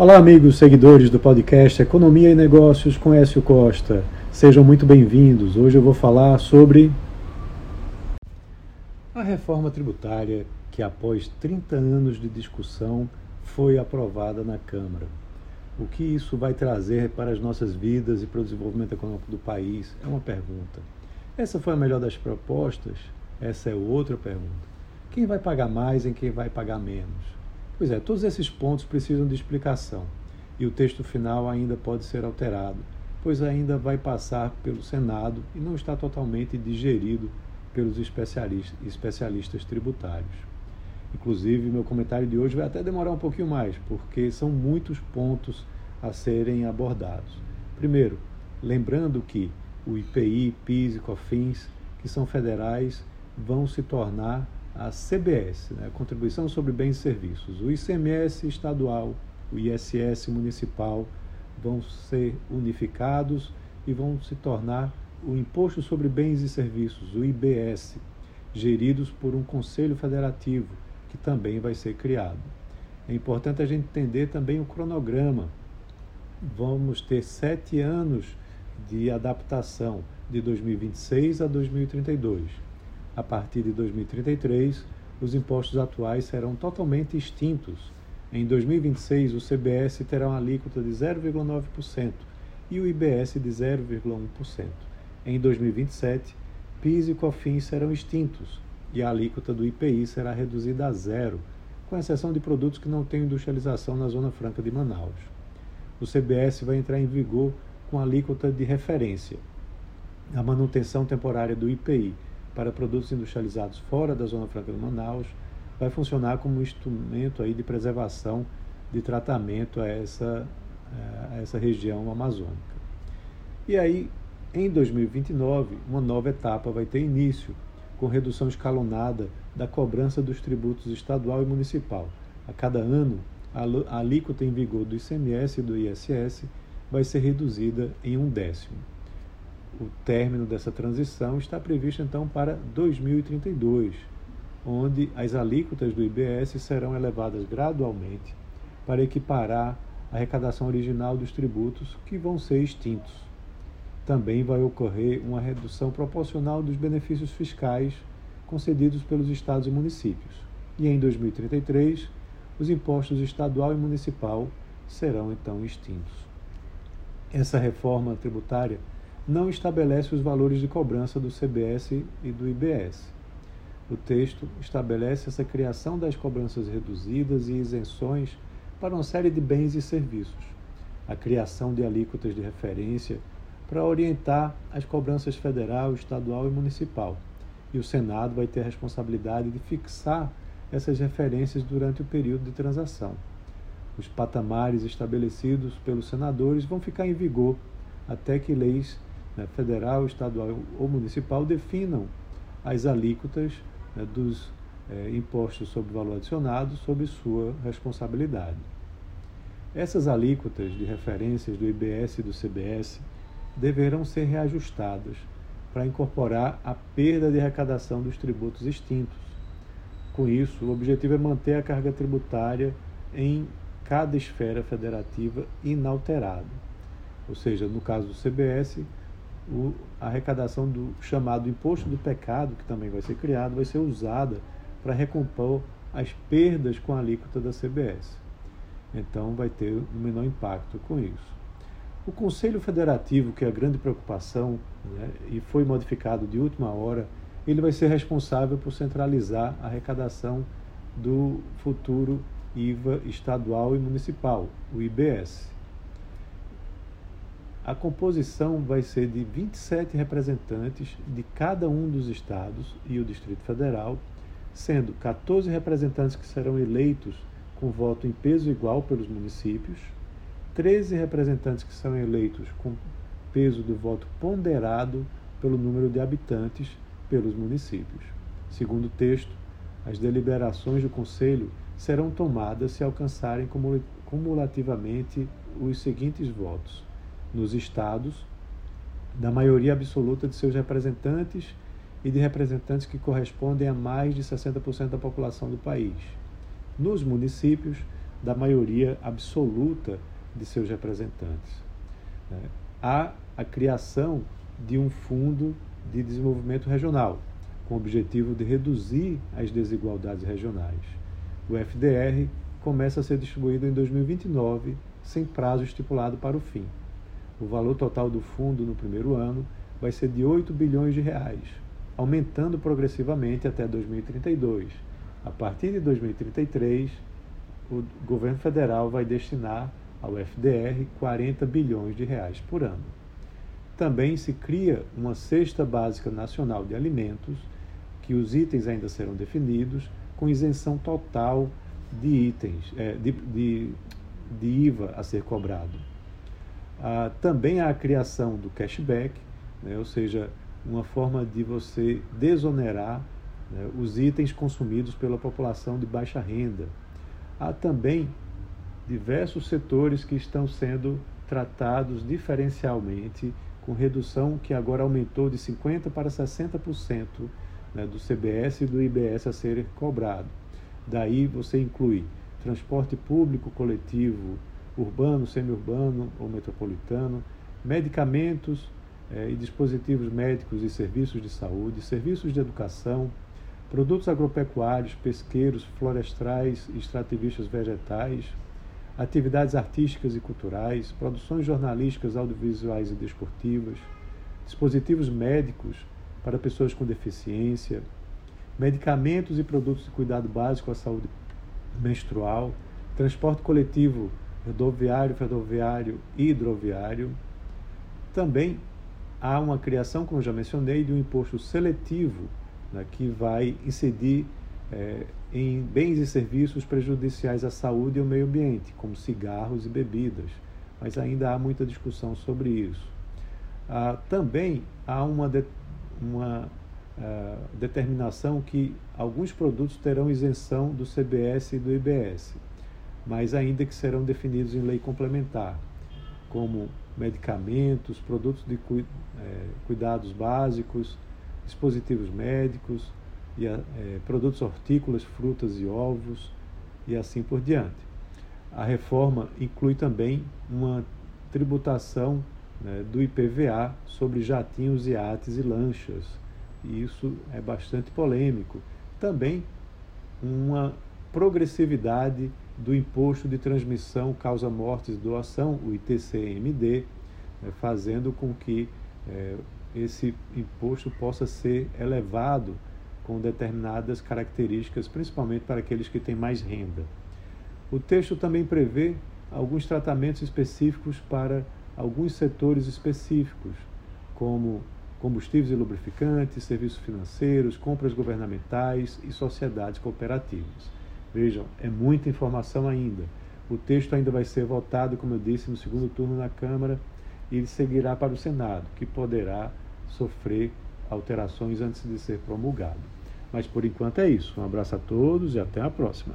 Olá, amigos seguidores do podcast Economia e Negócios com Écio Costa. Sejam muito bem-vindos. Hoje eu vou falar sobre a reforma tributária que, após 30 anos de discussão, foi aprovada na Câmara. O que isso vai trazer para as nossas vidas e para o desenvolvimento econômico do país é uma pergunta. Essa foi a melhor das propostas? Essa é outra pergunta. Quem vai pagar mais e quem vai pagar menos? Pois é, todos esses pontos precisam de explicação e o texto final ainda pode ser alterado, pois ainda vai passar pelo Senado e não está totalmente digerido pelos especialistas, especialistas tributários. Inclusive, meu comentário de hoje vai até demorar um pouquinho mais, porque são muitos pontos a serem abordados. Primeiro, lembrando que o IPI, PIS e COFINS, que são federais, vão se tornar a CBS, né, Contribuição sobre Bens e Serviços. O ICMS estadual, o ISS municipal vão ser unificados e vão se tornar o Imposto sobre Bens e Serviços, o IBS, geridos por um Conselho Federativo, que também vai ser criado. É importante a gente entender também o cronograma. Vamos ter sete anos de adaptação, de 2026 a 2032 a partir de 2033, os impostos atuais serão totalmente extintos. Em 2026, o CBS terá uma alíquota de 0,9% e o IBS de 0,1%. Em 2027, PIS e COFINS serão extintos e a alíquota do IPI será reduzida a zero, com exceção de produtos que não têm industrialização na Zona Franca de Manaus. O CBS vai entrar em vigor com alíquota de referência. A manutenção temporária do IPI para produtos industrializados fora da Zona Franca de Manaus vai funcionar como um instrumento aí de preservação, de tratamento a essa, eh, a essa região amazônica. E aí, em 2029, uma nova etapa vai ter início, com redução escalonada da cobrança dos tributos estadual e municipal. A cada ano, a alíquota em vigor do ICMS e do ISS vai ser reduzida em um décimo o término dessa transição está previsto então para 2032, onde as alíquotas do IBS serão elevadas gradualmente para equiparar a arrecadação original dos tributos que vão ser extintos. Também vai ocorrer uma redução proporcional dos benefícios fiscais concedidos pelos estados e municípios. E em 2033, os impostos estadual e municipal serão então extintos. Essa reforma tributária não estabelece os valores de cobrança do CBS e do IBS. O texto estabelece essa criação das cobranças reduzidas e isenções para uma série de bens e serviços, a criação de alíquotas de referência para orientar as cobranças federal, estadual e municipal. E o Senado vai ter a responsabilidade de fixar essas referências durante o período de transação. Os patamares estabelecidos pelos senadores vão ficar em vigor até que leis né, federal, estadual ou municipal definam as alíquotas né, dos é, impostos sobre valor adicionado sob sua responsabilidade. Essas alíquotas de referências do IBS e do CBS deverão ser reajustadas para incorporar a perda de arrecadação dos tributos extintos. Com isso, o objetivo é manter a carga tributária em cada esfera federativa inalterada. Ou seja, no caso do CBS, o, a arrecadação do chamado imposto do pecado, que também vai ser criado, vai ser usada para recompor as perdas com a alíquota da CBS. Então vai ter um menor impacto com isso. O Conselho Federativo, que é a grande preocupação, né, e foi modificado de última hora, ele vai ser responsável por centralizar a arrecadação do futuro IVA estadual e municipal, o IBS. A composição vai ser de 27 representantes de cada um dos estados e o Distrito Federal, sendo 14 representantes que serão eleitos com voto em peso igual pelos municípios, 13 representantes que são eleitos com peso do voto ponderado pelo número de habitantes pelos municípios. Segundo o texto, as deliberações do Conselho serão tomadas se alcançarem cumulativamente os seguintes votos: nos estados, da maioria absoluta de seus representantes e de representantes que correspondem a mais de 60% da população do país. Nos municípios, da maioria absoluta de seus representantes. Né? Há a criação de um fundo de desenvolvimento regional, com o objetivo de reduzir as desigualdades regionais. O FDR começa a ser distribuído em 2029, sem prazo estipulado para o fim. O valor total do fundo no primeiro ano vai ser de 8 bilhões de reais, aumentando progressivamente até 2032. A partir de 2033, o governo federal vai destinar ao FDR 40 bilhões de reais por ano. Também se cria uma cesta básica nacional de alimentos, que os itens ainda serão definidos, com isenção total de itens, é, de, de, de, IVA a ser cobrado. Também há a criação do cashback, né, ou seja, uma forma de você desonerar né, os itens consumidos pela população de baixa renda. Há também diversos setores que estão sendo tratados diferencialmente, com redução que agora aumentou de 50% para 60% né, do CBS e do IBS a ser cobrado. Daí você inclui transporte público coletivo, urbano, semiurbano ou metropolitano, medicamentos eh, e dispositivos médicos e serviços de saúde, serviços de educação, produtos agropecuários, pesqueiros, florestais e extrativistas vegetais, atividades artísticas e culturais, produções jornalísticas, audiovisuais e desportivas, dispositivos médicos para pessoas com deficiência, medicamentos e produtos de cuidado básico à saúde menstrual, transporte coletivo rodoviário, ferroviário e hidroviário. Também há uma criação, como já mencionei, de um imposto seletivo né, que vai incidir é, em bens e serviços prejudiciais à saúde e ao meio ambiente, como cigarros e bebidas, mas ainda há muita discussão sobre isso. Ah, também há uma, de, uma ah, determinação que alguns produtos terão isenção do CBS e do IBS, mas ainda que serão definidos em lei complementar, como medicamentos, produtos de eh, cuidados básicos, dispositivos médicos, e, é, produtos hortícolas, frutas e ovos e assim por diante. A reforma inclui também uma tributação né, do IPVA sobre jatinhos, iates e lanchas. E isso é bastante polêmico. Também uma progressividade do imposto de transmissão causa mortes e doação, o ITCMD, né, fazendo com que é, esse imposto possa ser elevado com determinadas características, principalmente para aqueles que têm mais renda. O texto também prevê alguns tratamentos específicos para alguns setores específicos, como combustíveis e lubrificantes, serviços financeiros, compras governamentais e sociedades cooperativas. Vejam, é muita informação ainda. O texto ainda vai ser votado, como eu disse, no segundo turno na Câmara e ele seguirá para o Senado, que poderá sofrer alterações antes de ser promulgado. Mas por enquanto é isso. Um abraço a todos e até a próxima.